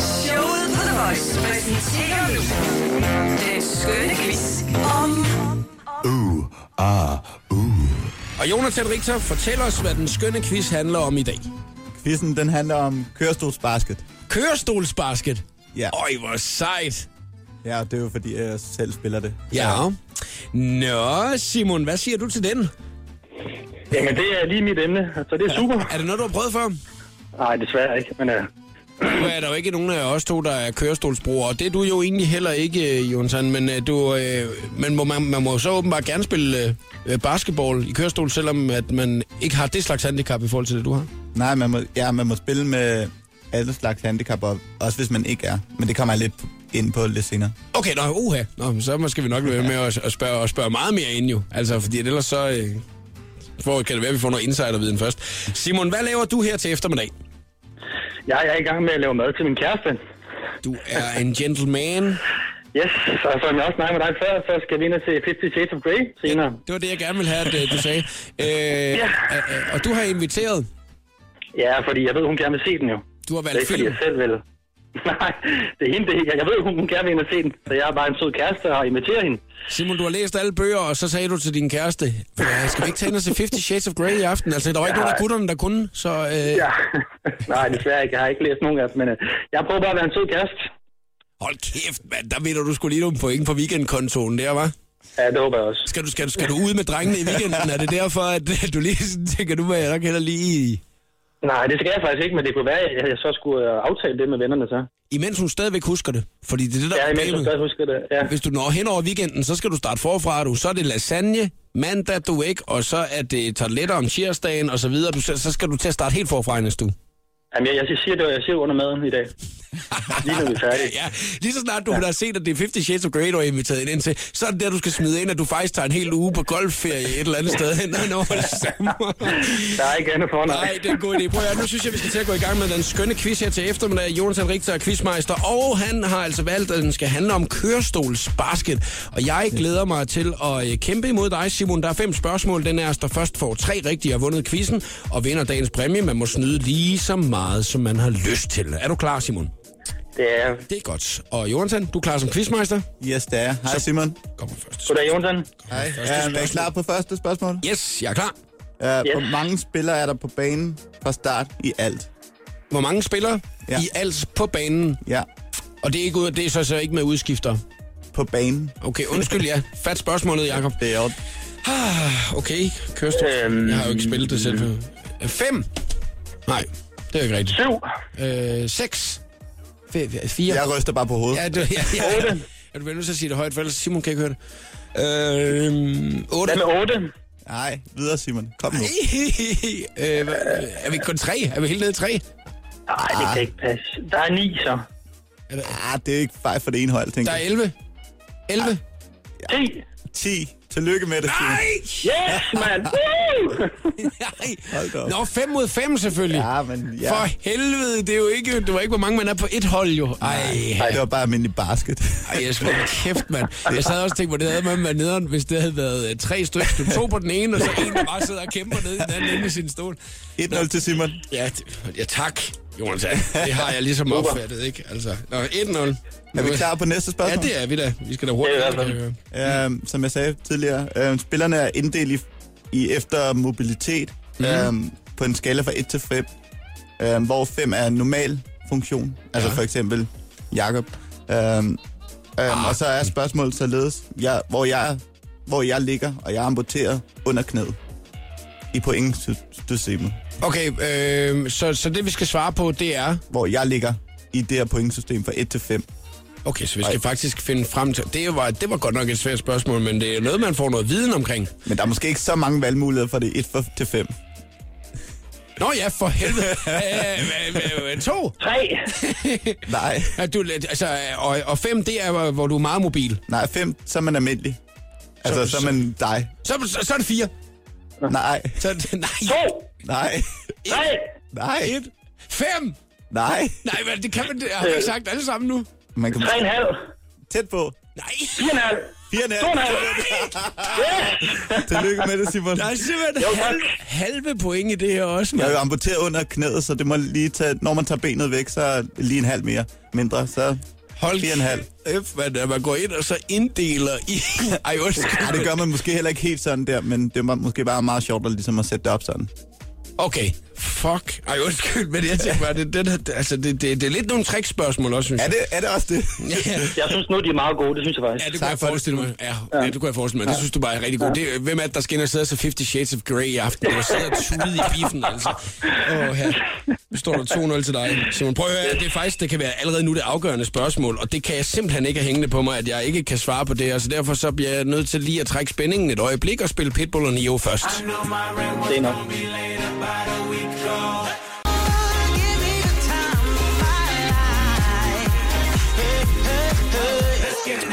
Showet på The Voice præsenterer nu den skønne quiz om
Og Jonathan Richter, fortæl os, hvad den skønne quiz handler om i dag.
Quizzen, den handler om kørestolsbasket.
Kørestolsbasket.
Ja.
Øj, hvor sejt.
Ja, det er jo fordi, jeg selv spiller det.
Ja. Nå, Simon, hvad siger du til den?
Jamen, det er lige mit emne, så det er super.
Er det noget, du har prøvet før?
Nej, desværre ikke, men uh,
Nu er der jo ikke nogen af os to, der er kørestolsbrugere, og det er du jo egentlig heller ikke, øh, Jonathan, men, øh, du, øh, men må man, man må så åbenbart gerne spille øh, basketball i kørestol, selvom at man ikke har det slags handicap i forhold til det, du har.
Nej, man må, ja, man må spille med alle slags handicap, og også hvis man ikke er. Men det kommer jeg lidt ind på lidt senere.
Okay, nå, uha. Nå, så måske vi nok være med at, at, spørge, at spørge meget mere ind jo. Altså, fordi ellers så... Øh, hvor kan det være, at vi får noget insiderviden først. Simon, hvad laver du her til eftermiddag?
Jeg er i gang med at lave mad til min kæreste.
Du er en gentleman.
Yes, og som jeg også snakkede med dig før, så skal vi ind og se 50 Shades of Grey senere.
Det var det, jeg gerne ville have, at øh, du sagde. Øh,
Ja.
øh, øh, og du har inviteret.
Ja, fordi jeg ved, hun gerne vil se den jo.
Du har
Det
valgt
ikke, fordi
film.
jeg selv vil. Nej, det er hende, det jeg, jeg ved, hun, hun gerne vil ind og se den. Så jeg er bare en sød kæreste og inviterer hende.
Simon, du har læst alle bøger, og så sagde du til din kæreste, "Øh, skal vi ikke tage ind og se 50 Shades of Grey i aften? Altså, der var ikke
Ja.
nogen af gutterne, der kunne, så... Øh,
Ja. Nej, desværre ikke. Jeg har ikke læst nogen af dem, men uh, jeg prøver bare at være en sød kæreste.
Hold kæft, mand, der vinder du skulle lige nogle point på weekendkontoen der, var.
Ja, det håber jeg også.
Skal du, skal, du, skal du ud med drengene i weekenden? Er det derfor, at øh, du lige sådan tænker, du vil jeg nok heller lige...
Nej, det skal jeg faktisk ikke, men det kunne være, at jeg så skulle øh, aftale det med vennerne så.
Imens hun stadigvæk husker det. Fordi det er det, der
Ja, imens
problemet.
stadig husker det. Ja.
Hvis du når hen over weekenden, så skal du starte forfra. Du. Så er det lasagne, mandag, du ikke, og så er det tarteletter om tirsdagen og så videre. Du, så skal du til at starte helt forfra i næste uge.
Jamen, jeg, jeg siger det, jeg siger under maden i dag. Lige når vi er færdige.
Ja, lige så snart du ja. har set, at det er 50 Shades of Grey, du er inviteret ind til, så er det der, du skal smide ind, at du faktisk tager en hel uge på golfferie et eller andet sted hen over sommer.
Der er ikke andet for, nej.
Nej, det er en god idé. Prøv at nu synes jeg, vi skal til at gå i gang med den skønne quiz her til eftermiddag. Jonathan Richter er quizmeister, og han har altså valgt, at den skal handle om kørestolsbasket. Og jeg glæder mig til at øh, kæmpe imod dig, Simon. Der er fem spørgsmål. Den er, der først får tre rigtige og vundet quizzen, og vinder dagens præmie. Man må snyde lige så meget, som man har lyst til. Er du klar, Simon?
Det er...
Det er godt. Og Jonathan, du er klar som quizmeister?
Yes, det er. Hej Simon.
Kommer først.
Goddag, Jonathan.
Hej. Er I klar på første spørgsmål?
Yes, jeg er klar.
Uh, Hvor mange spillere er der på banen fra start i alt?
Hvor mange spillere
Ja.
i alt på banen?
Ja,
Og det er, ikke, ud- det er så, så ikke med udskifter.
på banen.
Okay, undskyld, ja. Fat spørgsmålet, Jacob.
Det er jo...
Ah, okay, kørestol.
Øhm,
Jeg har jo ikke spillet det selv. Øh, Fem? Nej, det er ikke rigtigt.
Syv.
Øh, seks? F- fire?
Jeg ryster bare på hovedet.
Ja, du, ja, ja, ja. Er du vel nødt til at sige det højt, for ellers Simon kan ikke høre det. Øh, otte?
Hvad med otte?
Nej, videre Simon. Kom nu.
øh, er vi kun tre? Er vi helt nede i tre?
Nej, det kan ikke passe. Der er ni, så.
Ah, det er ikke fejl for det ene hold,
Der
tænker
er
jeg.
11. 11?
Ti.
10. Tillykke med det, Simon.
Nej!
Yes, mand!
Hold da op.
Nå, 5 mod 5 selvfølgelig.
Ja, men ja.
For helvede, det er jo ikke, det var ikke, hvor mange man er på et hold jo. Ej,
Nej, det var bare almindelig basket.
Ej, jeg skulle kæft, mand. Jeg sad også og tænkte, hvor det havde man været nederen, hvis det havde været øh, tre stykker. Du to på den ene, og så en, der bare sidder og kæmper nede i den anden ende i sin stol.
1-0 til Simon.
Ja, det, ja tak, Jonathan. Det har jeg ligesom opfattet, ikke? Altså, nå, 1-0.
Er vi klar på næste
Ja,
spørgsmål?
det er vi da. Vi skal da
Det er
hurtigt.
fald.
øh,
Øhm, som jeg sagde tidligere, øhm, spillerne er inddelt i, i efter mobilitet mm. øhm, på en skala fra 1 til 5, øhm, hvor 5 er normal funktion, altså
Ja.
for eksempel Jakob. Øhm, øhm,
Ah.
og så er spørgsmålet således, jeg, hvor, jeg, hvor jeg ligger, og jeg er amputeret under knæet i pointsystemet.
Okay, øh, så, så det vi skal svare på, det er...
Hvor jeg ligger i det her pointsystem fra 1 til 5.
Okay, så vi skal faktisk finde frem til... Det var, det var godt nok et svært spørgsmål, men det er noget, man får noget viden omkring.
Men der er måske ikke så mange valgmuligheder fra det 1 for- til 5.
Nå ja, for helvede. øh, øh, øh, to.
Tre.
Nej,
Ja, du, altså, og, og fem, det er, hvor du er meget mobil.
nej, 5, så er man almindelig. Altså,
Så-
så, så er man dig.
Så, så, så er det fire.
Nej,
Så, nej.
To.
Nej,
Tre.
nej,
Et. Fem.
nej.
Nej, men det kan man... Det har ikke sagt alle sammen nu.
Man kan
Tre og en halv.
tæt på.
Nej.
Fire og en halv.
4,5.
To og en halv.
Tillykke med det, Simon.
Der er simpelthen
Jo, tak.
halv, halve point i det her også,
Jeg er jo amputeret under knæet, så det må lige tage, når man tager benet væk, så er lige en halv mere mindre, så
Hold
4,5.
kæft, man, at man går ind og så inddeler i... Ej.
Ja, det gør man måske heller ikke helt sådan der, men det var måske bare meget sjovt at, ligesom at sætte det op sådan.
Okay, fuck. Ej, undskyld, men jeg tænker bare, det, det, det, altså, det, det, det er lidt nogle trickspørgsmål også, synes
Er
jeg.
det, er det også det?
Ja, ja.
Jeg synes nu, de er meget gode. Det synes jeg faktisk.
Ja, det kunne
Tak
jeg forestille mig. Ja, ja. det kunne jeg forestille mig. Det synes du bare er rigtig godt. Det, hvem er det, der skal ind og sidde og se 50 Shades of Grey i aften? Du sidder og tude i biffen, altså. Åh, oh, her. Nu står der 2-0 til dig. Simon, prøv at høre, det er faktisk, det kan være allerede nu det afgørende spørgsmål, og det kan jeg simpelthen ikke have hængende på mig, at jeg ikke kan svare på det, Så derfor så bliver jeg nødt til lige at trække spændingen et øjeblik og spille Pitbull og Nio først.
Det er nok.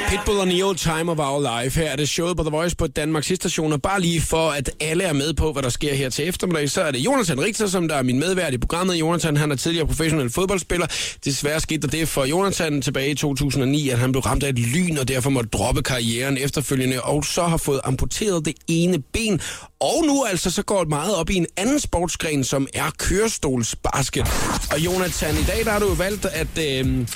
Pitbull og Neo Timer var jo live. Her er det showet på The Voice på Danmarks stationer. Bare lige for, at alle er med på, hvad der sker her til eftermiddag, så er det Jonathan Richter, som der er min medvært i programmet. Jonathan, han er tidligere professionel fodboldspiller. Desværre skete der det for Jonathan tilbage i 2009, at han blev ramt af et lyn, og derfor måtte droppe karrieren efterfølgende, og så har fået amputeret det ene ben. Og nu altså så går det meget op i en anden sportsgren, som er kørestolsbasket. Og Jonathan, i dag der har du valgt, at øh,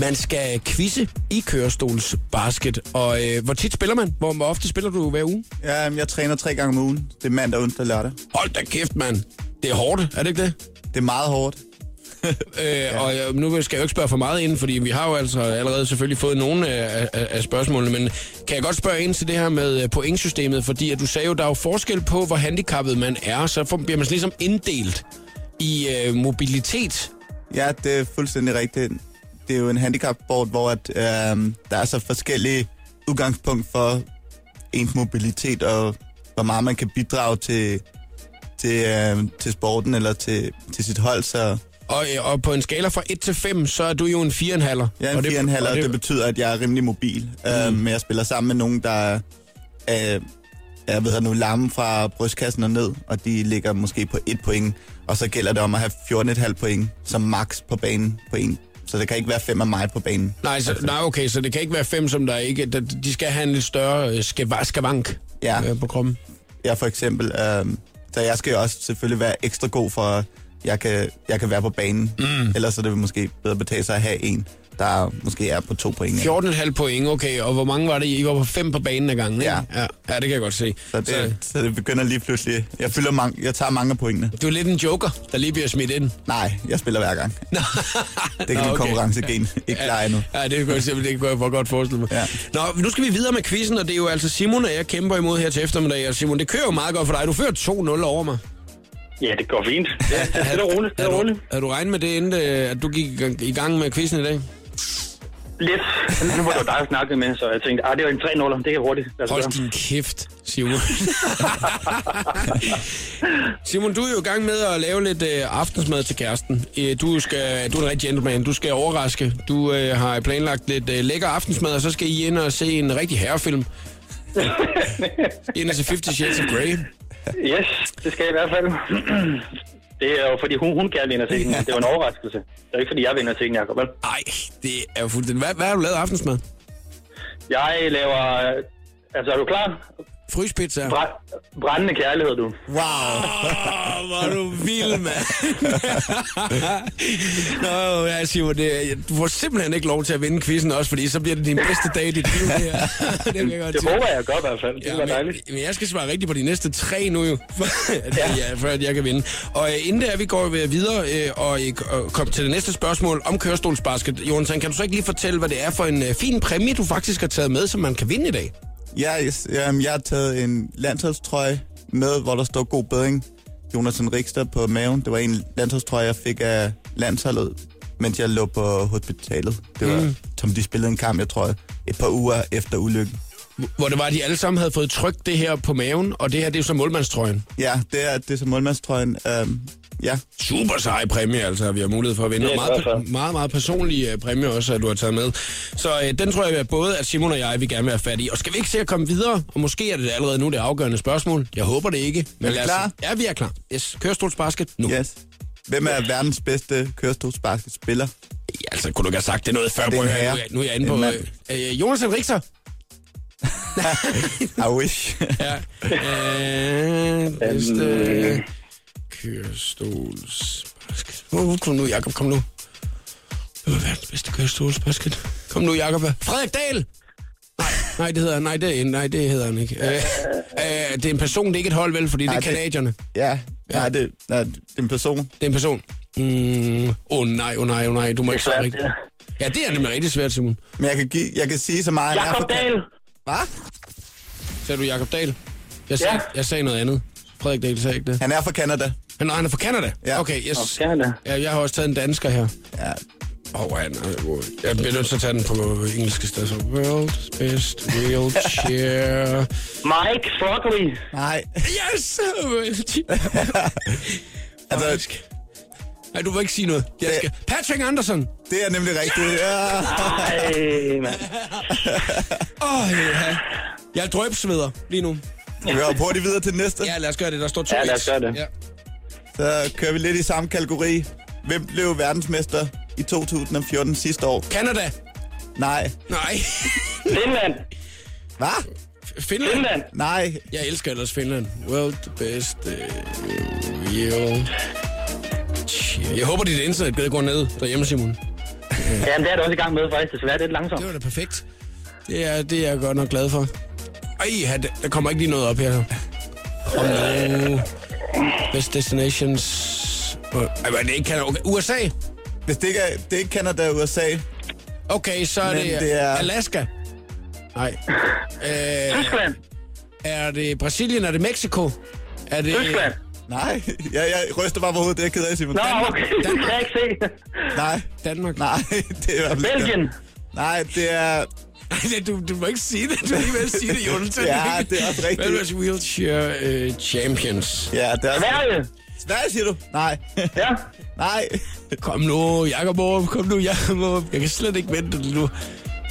man skal quizze i kørestolsbasket. Og øh, hvor tit spiller man? Hvor, hvor ofte spiller du hver uge?
Ja, jeg træner tre gange om ugen. Det er mandag, onsdag og lørdag.
Hold da kæft, mand. Det er hårdt, er det ikke det?
Det er meget hårdt.
Øh, ja. Og øh, nu skal jeg jo ikke spørge for meget ind, fordi vi har jo altså allerede selvfølgelig fået nogle af, af, af spørgsmålene, men kan jeg godt spørge ind til det her med øh, pointsystemet, fordi at du sagde jo, der er jo forskel på, hvor handicappet man er, så får- bliver man ligesom inddelt i øh, mobilitet.
Ja, det er fuldstændig rigtigt. Det er jo en handicapsport, hvor at, øh, der er så forskellige udgangspunkt for ens mobilitet og hvor meget man kan bidrage til, til, øh, til sporten eller til, til sit hold. Så
Og, øh, og på en skala fra 1 til 5, så er du jo en 4,5.
jeg er en
Og det-
4,5,
og
og det betyder, at jeg er rimelig mobil. Mm. Øh, men jeg spiller sammen med nogen, der er, er jeg ved nu, lamme fra brystkassen og ned, og de ligger måske på et point. Og så gælder det om at have 14,5 point som max på banen på en. Så det kan ikke være fem af mig på banen.
Nej, så, nej, okay, så det kan ikke være 5, som der ikke... Der, de skal have en lidt større øh, skava- skavank
Ja.
øh, på kroppen.
Jeg for eksempel. Øh, så jeg skal jo også selvfølgelig være ekstra god for, at jeg kan, jeg kan være på banen. Mm. Ellers er det måske bedre betale sig at have en, der måske er på to point.
14,5 point, okay. Og hvor mange var det? I var på 5 på banen ad gangen, ikke?
Ja.
ja. Ja, det kan jeg godt se.
Så det, så det begynder lige pludselig. Jeg, fylder mange, jeg tager mange af pointene.
Du er lidt en joker, der lige bliver smidt ind.
Nej, jeg spiller hver gang.
Nå.
Det kan
Nå, okay.
konkurrencegen ikke klare endnu.
Ja, det kan jeg simpelthen det kan jeg godt forestille mig.
Ja.
Nå, nu skal vi videre med quizzen, og det er jo altså Simon, og jeg kæmper imod her til eftermiddag. Og Simon, det kører jo meget godt for dig. Du fører 2-0 over mig.
Ja, det går fint. Ja, det er roligt. Og
Havde
roligt.
du, havde du regnet med det, inden øh, at du gik i gang- i gang med quizzen i dag?
Lidt. Nu var det jo dig, jeg snakkede med, så jeg tænkte, ah, det var en 3-0, det kan hurtigt. sig
Hold din kæft, Simon. Simon, du er jo i gang med at lave lidt øh, aftensmad til kæresten. Øh, du, skal, du er en rigtig gentleman. Du skal overraske. Du øh, har planlagt lidt øh, lækker aftensmad, og så skal I ind og se en rigtig herrefilm. ind og se 50 Shades of Grey.
Yes, det skal jeg i hvert fald. Det er jo fordi, hun, hun gerne vil ind og se den. Det var en overraskelse. Det er ikke fordi, jeg vil ind og se den, Jacob.
Nej, det er jo fuldstændig... Hvad, hvad har du lavet af aftensmad?
Jeg laver... Altså, er du klar?
Fryspizza.
Bræ- brændende kærlighed, du.
Wow.
Åh, hvor du vild, mand. Nå, ja, Simon, det, du får simpelthen ikke lov til at vinde quizzen også, fordi så bliver det din bedste dag i dit liv. Det, her. det, kan jeg godt
Det håber jeg godt i hvert fald. Det
Ja,
var dejligt.
men, men jeg skal svare rigtigt på de næste tre nu jo, for, at, ja. før at jeg kan vinde. Og øh, inden der vi går videre øh, og, øh, og kommer til det næste spørgsmål om kørestolsbasket. Jonathan, kan du så ikke lige fortælle, hvad det er for en øh, fin præmie, du faktisk har taget med, som man kan vinde i dag?
Ja, yes, jamen, jeg har taget en landsholdstrøje med, hvor der står god bedring. Jonathan Rikster på maven. Det var en landsholdstrøje, jeg fik af landsholdet, mens jeg lå på hospitalet. Det var, mm. som de spillede en kamp, jeg tror, et par uger efter ulykken.
Hvor det var, at de alle sammen havde fået trykt det her på maven, og det her, det er jo så målmandstrøjen.
Ja, det er, det er så målmandstrøjen. Øhm, ja,
Super sej præmie, altså, vi har mulighed for at vinde.
Det
Og
er
meget,
fald.
meget, meget personlig øh, præmie også, at du har taget med. Så øh, den tror jeg, at både at Simon og jeg vil gerne være fat i. Og skal vi ikke se at komme videre? Og måske er det allerede nu det afgørende spørgsmål. Jeg håber det ikke. Men
Er vi klar?
Ja, vi er klar. Yes. Kørestolsbasket nu.
yes. Hvem er verdens bedste kørestolsbasketspiller?
Ja, altså, kunne du ikke have sagt det noget før?
Det er.
Nu er jeg, nu er jeg inde på... Øh, øh, Jonas Henrikser.
I wish.
Ja. Øh, bedste kørestolsbasket. Uh, kom nu, Jakob, kom nu. Det var verdens bedste kørestolsbasket. Kom nu, Jakob. Frederik Dahl! Nej, nej, det hedder. Nej, det, nej, det hedder han ikke. Øh, øh, det er en person, det er ikke et hold, vel? Fordi det er
Nej, det-
kanadierne.
ja, nej, det, nej, det er en person.
Det er en person. Åh mm, oh, nej, åh oh, nej, åh oh, nej. Du må
er
ikke svare rigtigt. Ja, det er nemlig rigtig svært, Simon.
Men jeg kan, give, jeg kan sige så meget. er
Jakob Dahl!
Hvad?
Sagde du Jakob Dahl? Jeg sagde,
Ja.
jeg sagde noget andet. Frederik Dahl sagde ikke det.
Han er fra Canada.
Han, han er fra Canada?
Ja.
Okay, yes.
Nå, Canada.
Ja, jeg har også taget en dansker her.
Ja,
Åh, oh, han er Jeg bliver nødt til at tage den på engelsk i stedet. Så World's best wheelchair.
Mike Frogley.
nej.
Yes!
Altså,
Nej, du vil ikke sige noget. Jeg skal... Patrick Anderson!
det er nemlig rigtigt. Ja.
Ej, mand.
Åh, oh, ja. Jeg er drøbsveder lige nu.
Vi går hurtigt videre til næste.
Ja, lad os gøre det. Der står to
Ja, lad os gøre det.
Ja.
Så kører vi lidt i samme kategori. Hvem blev verdensmester i 2014 sidste år?
Canada.
Nej.
Nej.
Finland.
Hvad?
Finland.
Finland.
Nej.
Jeg elsker ellers Finland. World best uh. Jeg håber, dit internet går ned derhjemme, Simon.
Ja, det er det også i gang med, faktisk. Desværre, det er lidt langsomt.
Det var da perfekt. Det er, det er jeg godt nok glad for. Ej, der- der kommer ikke lige noget op her. Kom nu. Best destinations. Ej, men det er ikke Canada. Okay, USA.
Hvis det ikke er, det er ikke Canada USA.
Okay, så er
Men
det,
det er-
Alaska. Nej. Øh,
Tyskland.
er det Brasilien? Er det Mexico? Er det,
Tyskland.
Nej, jeg, jeg ryster bare på hovedet. Det er jeg ked af, Simon.
Nå, okay. Det kan jeg ikke se.
Nej,
Danmark.
nej, det er i hvert fald ikke
Belgien.
Nej, det er...
Nej, du, du må ikke sige det. Du er lige ved at sige det, Jonathan.
Ja, det er også rigtigt.
Velværs Wheelchair uh, Champions.
Ja, det er...
Sverige.
Sverige, siger du? Nej.
Ja.
Nej.
Kom nu, Jakob Aarup. Kom nu, Jakob Aarup. Jeg kan slet ikke vente nu. Uh,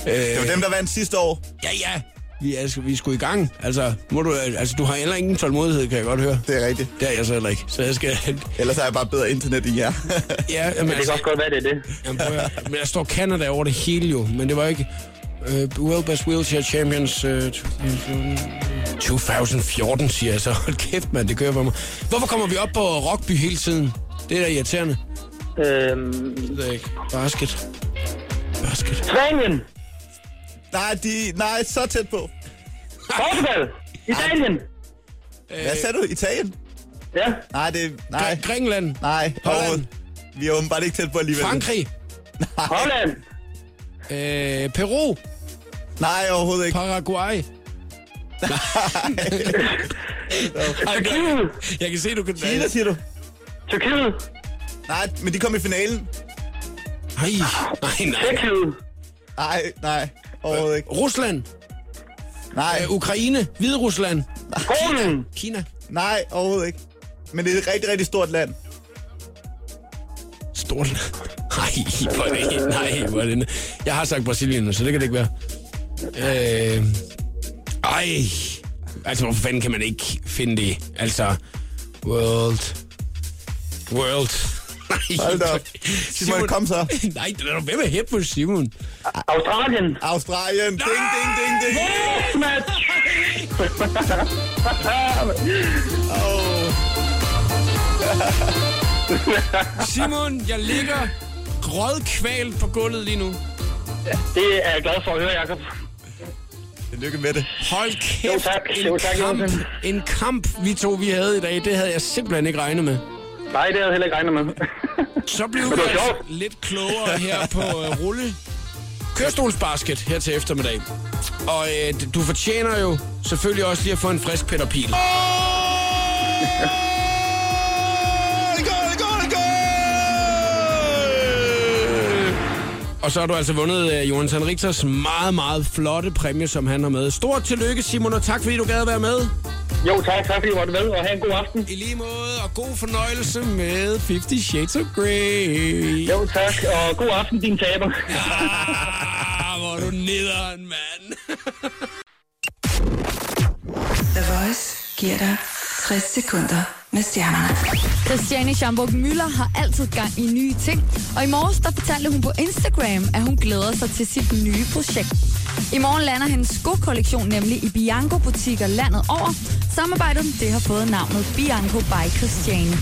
Det var dem, der vandt sidste år.
Ja, ja. Vi er, vi er sgu i gang. Altså, må du, altså, du har heller ingen tålmodighed, kan jeg godt høre.
Det er rigtigt.
Det er jeg så heller ikke. Så jeg skal...
Ellers har jeg bare bedre internet end jer.
Ja, jamen,
Det kan
altså,
også godt være, det er det.
jamen, prøv men der står Canada over det hele jo, men det var ikke... Uh, World Best Wheelchair Champions uh, 2014, siger jeg så. Hold kæft, mand, det kører for mig. Hvorfor kommer vi op på Rockby hele tiden? Det er da irriterende.
Øhm,
Det ved ikke. Basket. Basket.
Spanien.
nej, de, nej, så tæt på.
Portugal. Italien.
Hvad sagde du? Italien?
Ja.
Nej, det nej.
Gr- Grækenland.
Nej,
Holland.
Vi er åbenbart ikke tæt på alligevel.
Frankrig.
Holland.
Øh, Peru.
Nej, overhovedet ikke.
Paraguay.
Tyrkiet.
Jeg kan se, du kan...
Kina, siger du?
Tyrkiet.
Nej, men de kom i finalen.
Nej, nej, nej.
Tjekkiet.
Nej, nej, overhovedet ikke.
Rusland.
Nej,
Øh, Ukraine. Hvide Rusland.
Polen.
Kina.
nej, overhovedet ikke. Men det er et rigtig, rigtig stort land.
Stort. Nej, hvor er det, nej, hvor er det. Jeg har sagt Brasilien, så det kan det ikke være. Øh, ej. Altså, hvorfor fanden kan man ikke finde det? Altså, world. World. Nej.
Hold da op. Simon, kom så.
Nej, det er da hvem er her på Simon?
Australien.
Australien. Ding, ding, ding, ding.
Yes, Mads.
Oh.
Simon, jeg ligger grådkvalt på gulvet lige nu.
Det er jeg glad for at høre, Jacob.
Lykke med det.
Hold kæft,
Jo, tak.
en,
Jo, tak,
kamp, en kamp, vi to vi havde i dag, det havde jeg simpelthen ikke regnet med.
Nej, det havde jeg heller ikke regnet med.
Så blev vi altså lidt klogere her på uh, rulle kørestolsbasket her til eftermiddag. Og uh, du fortjener jo selvfølgelig også lige at få en frisk Peter Pil. Og så har du altså vundet uh, Jonas Richters meget, meget flotte præmie, som han har med. Stort tillykke, Simon, og tak fordi du gad at være med.
Jo, tak. Tak fordi du måtte med, og have en god aften.
I lige måde, og god fornøjelse med 50 Shades of Grey.
Jo, tak. Og god aften, din taber.
Ah, hvor er du nederen, mand.
The Voice giver dig 60 sekunder med stjernerne.
Christiane Schamburg Müller har altid gang i nye ting, og i morges der fortalte hun på Instagram, at hun glæder sig til sit nye projekt. I morgen lander hendes skokollektion nemlig i Bianco-butikker landet over. Samarbejdet det har fået navnet Bianco by Christiane.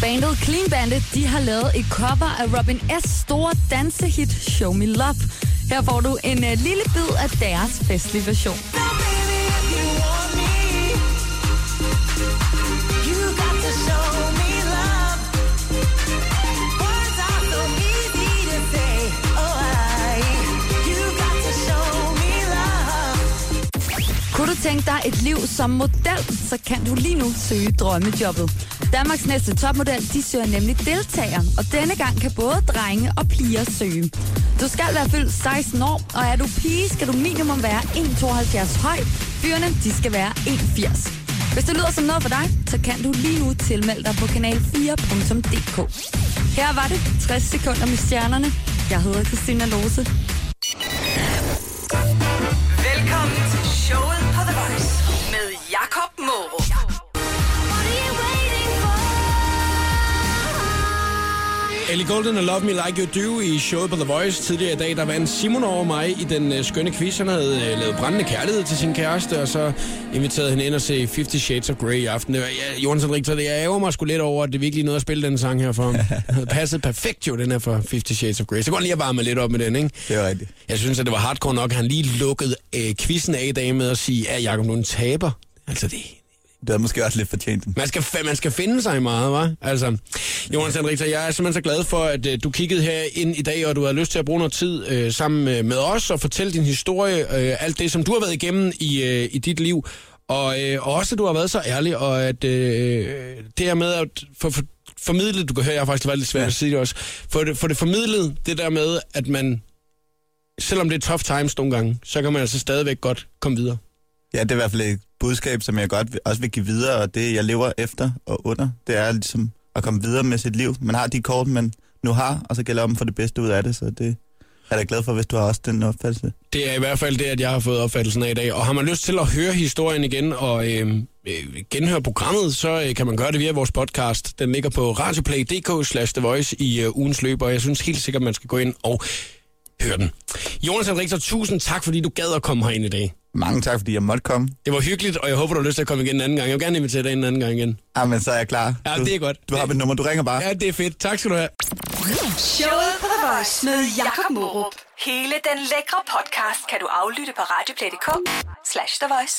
Bandet Clean Bandit de har lavet et cover af Robin S. store dansehit Show Me Love. Her får du en uh, lille bid af deres festlige version. Tænke dig et liv som model, så kan du lige nu søge drømmejobbet. Danmarks næste topmodel, de søger nemlig deltagere, og denne gang kan både drenge og piger søge. Du skal være fyldt 16 år, og er du pige, skal du minimum være 1,72 høj. Fyrene, de skal være 1,80. Hvis det lyder som noget for dig, så kan du lige nu tilmelde dig på kanal4.dk. Her var det 60 sekunder med stjernerne. Jeg hedder Christina Lose.
Velkommen til showet
Ellie Golden og Love Me Like You Do i showet på The Voice tidligere i dag. Der vandt Simon over mig i den uh, skønne quiz. Han havde uh, lavet brændende kærlighed til sin kæreste, og så inviterede han ind og se 50 Shades of Grey i aften. Det var, ja, Jonas Richter, det ærger mig sgu lidt over, at det virkelig nåede at spille den sang her for ham. Det havde passet perfekt jo, den her for 50 Shades of Grey. Så går han lige at varme lidt op med den, ikke?
Det er rigtigt.
Jeg synes, at det var hardcore nok, at han lige lukkede øh, quizzen af i dag med at sige, at Jacob nu en taber. Altså, det,
Det havde måske også lidt fortjent
man skal, man skal finde sig i meget, var. Altså, Jonas Henriksen, jeg er simpelthen så glad for, at øh, du kiggede her ind i dag, og du har lyst til at bruge noget tid øh, sammen med, os og fortælle din historie, øh, alt det, som du har været igennem i, øh, i dit liv. Og, øh, og også, at du har været så ærlig, og at øh, det her med at for, for, formidle, du kan høre, jeg har faktisk været lidt svært ja. at sige det også, for det, for det formidlet, det der med, at man, selvom det er tough times nogle gange, så kan man altså stadigvæk godt komme videre.
Ja, det er i hvert fald et budskab, som jeg godt vil, også vil give videre, og det, jeg lever efter og under, det er ligesom at komme videre med sit liv. Man har de kort, man nu har, og så gælder det om for det bedste ud af det, så det er jeg da glad for, hvis du har også den opfattelse.
Det er i hvert fald det, at jeg har fået opfattelsen af i dag. Og har man lyst til at høre historien igen og øhm, øh, genhøre programmet, så øh, kan man gøre det via vores podcast. Den ligger på radioplay.dk slash The Voice i øh, ugens løb, og jeg synes helt sikkert, man skal gå ind og høre den. Jonas Richter, tusind tak, fordi du gad at komme herind i dag.
Mange tak, fordi jeg måtte komme.
Det var hyggeligt, og jeg håber, du har lyst til at komme igen en anden gang. Jeg vil gerne invitere dig ind en anden gang igen.
Ja, men så er jeg klar.
Ja,
du,
det er godt.
Du har mit nummer, du ringer bare.
Ja, det er fedt. Tak skal du have.
Showet på The Voice med Jakob Morup. Hele den lækre podcast kan du aflytte på radioplay.dk slash The Voice.